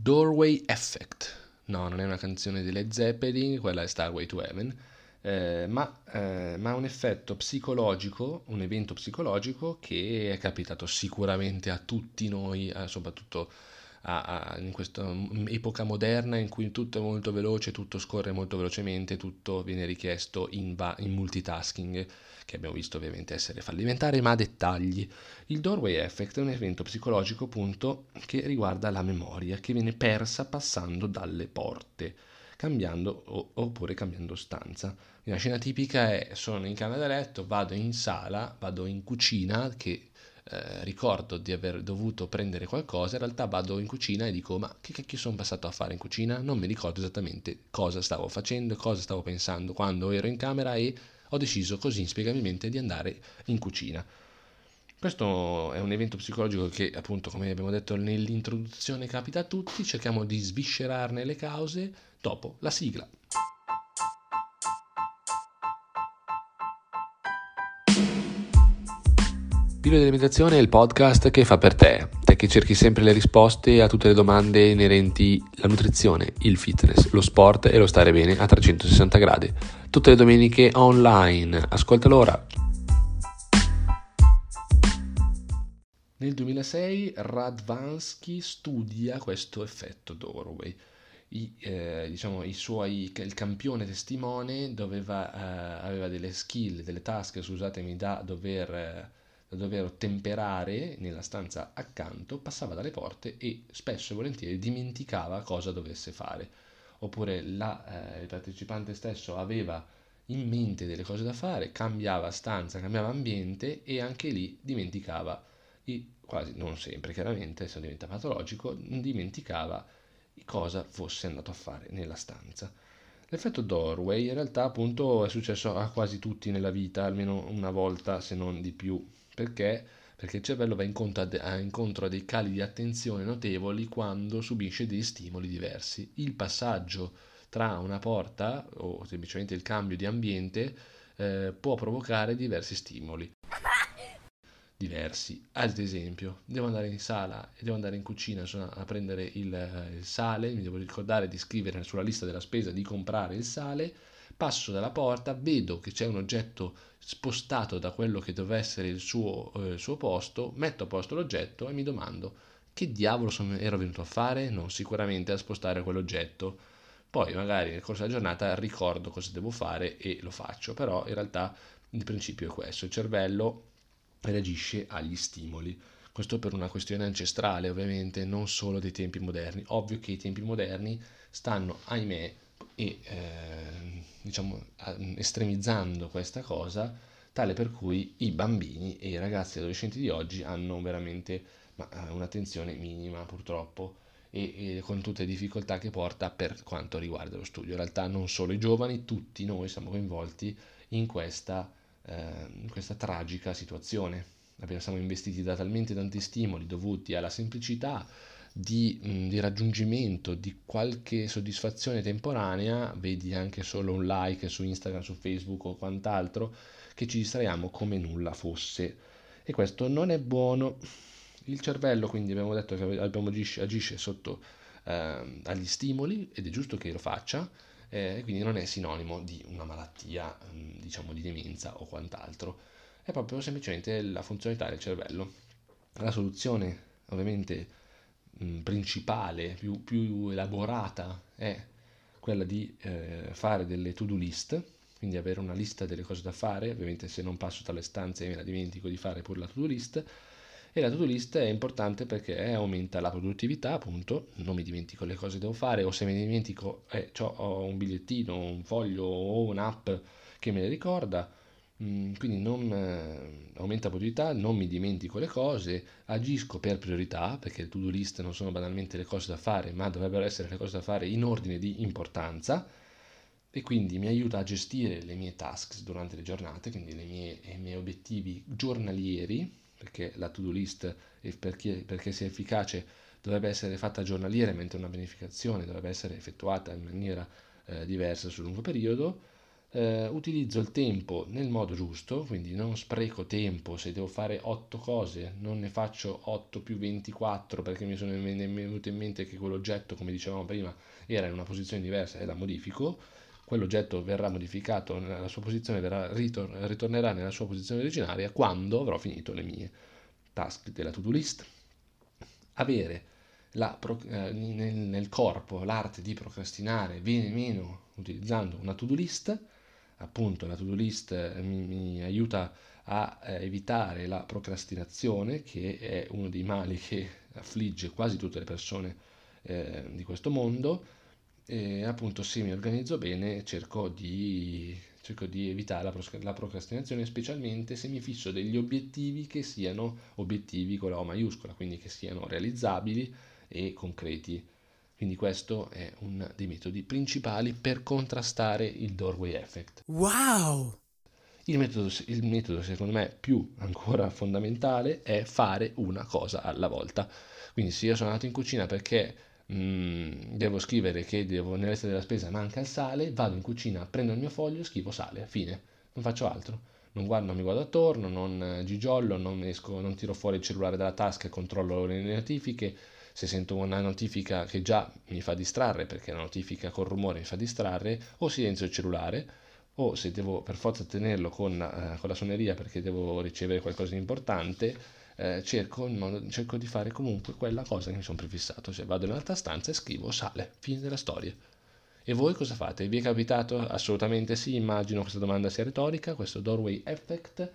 Doorway Effect. No, non è una canzone di Led Zeppelin, quella è Starway to Heaven. Eh, ma, eh, ma un effetto psicologico, un evento psicologico che è capitato sicuramente a tutti noi, eh, soprattutto a, a, in questa epoca moderna in cui tutto è molto veloce, tutto scorre molto velocemente, tutto viene richiesto in, va- in multitasking, che abbiamo visto ovviamente essere fallimentare, ma a dettagli. Il doorway effect è un evento psicologico appunto che riguarda la memoria, che viene persa passando dalle porte cambiando o, oppure cambiando stanza. Una scena tipica è sono in camera da letto, vado in sala, vado in cucina che eh, ricordo di aver dovuto prendere qualcosa, in realtà vado in cucina e dico ma che cacchio sono passato a fare in cucina? Non mi ricordo esattamente cosa stavo facendo, cosa stavo pensando quando ero in camera e ho deciso così inspiegabilmente di andare in cucina. Questo è un evento psicologico che appunto come abbiamo detto nell'introduzione capita a tutti, cerchiamo di sviscerarne le cause dopo la sigla. Pillole di Meditazione è il podcast che fa per te, te che cerchi sempre le risposte a tutte le domande inerenti alla nutrizione, il fitness, lo sport e lo stare bene a 360 gradi. Tutte le domeniche online. Ascoltalo ora. Nel 2006 Radvansky studia questo effetto doorway. I, eh, diciamo, i suoi, il campione testimone doveva, eh, aveva delle skill, delle task, scusatemi, da dover eh, da dover ottemperare nella stanza accanto, passava dalle porte e spesso e volentieri dimenticava cosa dovesse fare. Oppure la, eh, il partecipante stesso aveva in mente delle cose da fare, cambiava stanza, cambiava ambiente e anche lì dimenticava, quasi non sempre chiaramente, se diventa patologico, dimenticava cosa fosse andato a fare nella stanza. L'effetto doorway in realtà appunto è successo a quasi tutti nella vita, almeno una volta se non di più. Perché? Perché il cervello va incontro a, a incontro a dei cali di attenzione notevoli quando subisce dei stimoli diversi. Il passaggio tra una porta o semplicemente il cambio di ambiente eh, può provocare diversi stimoli diversi. Ad esempio, devo andare in sala e devo andare in cucina a prendere il, il, sale, mi devo ricordare di scrivere sulla lista della spesa di comprare il sale, passo dalla porta, vedo che c'è un oggetto spostato da quello che doveva essere il suo, eh, suo posto, metto a posto l'oggetto e mi domando che diavolo sono, ero venuto a fare? Non sicuramente a spostare quell'oggetto. Poi magari nel corso della giornata ricordo cosa devo fare e lo faccio, però in realtà il principio è questo, il cervello reagisce agli stimoli. Questo per una questione ancestrale, ovviamente, non solo dei tempi moderni. Ovvio che i tempi moderni stanno, ahimè, e eh, diciamo estremizzando questa cosa tale per cui i bambini e i ragazzi e adolescenti di oggi hanno veramente ma, eh, un'attenzione minima purtroppo e, e, con tutte le difficoltà che porta per quanto riguarda lo studio. In realtà non solo i giovani, tutti noi siamo coinvolti in questa, eh, in questa tragica situazione. Siamo investiti da talmente tanti stimoli dovuti alla semplicità, di, di, raggiungimento di qualche soddisfazione temporanea, vedi anche solo un like su Instagram, su Facebook o quant'altro, che ci distraiamo come nulla fosse. E questo non è buono. Il cervello, quindi abbiamo detto che abbiamo agisce, agisce sotto eh, agli stimoli ed è giusto che lo faccia, eh, quindi non è sinonimo di una malattia, diciamo di demenza o quant'altro, è proprio semplicemente la funzionalità del cervello. La soluzione, ovviamente, mh, principale, più, più, elaborata è quella di eh, fare delle to-do list, quindi avere una lista delle cose da fare, ovviamente se non passo tra le stanze me la dimentico di fare pure la to-do list, e la to-do list è importante perché aumenta la produttività, appunto, non mi dimentico le cose che devo fare, o se mi dimentico eh, ho un bigliettino, un foglio o un'app che me le ricorda, Mm, quindi non eh, aumenta la produttività, non mi dimentico le cose, agisco per priorità, perché le to-do list non sono banalmente le cose da fare, ma dovrebbero essere le cose da fare in ordine di importanza e quindi mi aiuta a gestire le mie tasks durante le giornate, quindi mie, i miei obiettivi giornalieri, perché la to-do list, perché, perché sia efficace, dovrebbe essere fatta giornaliera, mentre una pianificazione dovrebbe essere effettuata in maniera eh, diversa sul lungo periodo eh, utilizzo il tempo nel modo giusto, quindi non spreco tempo, se devo fare 8 cose non ne faccio 8 più 24 perché mi sono venuto in mente che quell'oggetto, come dicevamo prima, era in una posizione diversa e la modifico, quell'oggetto verrà modificato nella sua posizione, verrà, ritor- ritornerà nella sua posizione originaria quando avrò finito le mie task della to-do list. Avere la, eh, nel, nel corpo l'arte di procrastinare viene meno utilizzando una to-do list appunto la to-do list eh, mi, mi aiuta a eh, evitare la procrastinazione, che è uno dei mali che affligge quasi tutte le persone eh, di questo mondo. E appunto se mi organizzo bene cerco di, cerco di evitare la, la, procrastinazione, specialmente se mi fisso degli obiettivi che siano obiettivi con la O maiuscola, quindi che siano realizzabili e concreti. Quindi questo è uno dei metodi principali per contrastare il doorway effect. Wow! Il metodo, il metodo, secondo me più ancora fondamentale è fare una cosa alla volta. Quindi se io sono andato in cucina perché mh, mm, devo scrivere che devo, nella lista della spesa manca il sale, vado in cucina, prendo il mio foglio, scrivo sale, fine, non faccio altro. Non, guardo, non mi guardo attorno, non eh, gigiollo, non, esco, non tiro fuori il cellulare dalla tasca e controllo le notifiche, se sento una notifica che già mi fa distrarre, perché la notifica col rumore mi fa distrarre, o silenzio il cellulare, o se devo per forza tenerlo con, uh, con la suoneria perché devo ricevere qualcosa di importante, eh, cerco, modo, cerco, di fare comunque quella cosa che mi sono prefissato, cioè vado nell'altra stanza e scrivo sale, fine della storia. E voi cosa fate? Vi è capitato? Assolutamente sì, immagino questa domanda sia retorica, questo doorway effect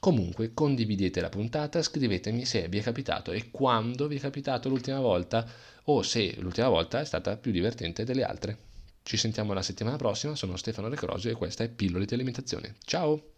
Comunque condividete la puntata, scrivetemi se vi è capitato e quando vi è capitato l'ultima volta o se l'ultima volta è stata più divertente delle altre. Ci sentiamo la settimana prossima, sono Stefano Recrosio e questa è Pillole di Alimentazione. Ciao!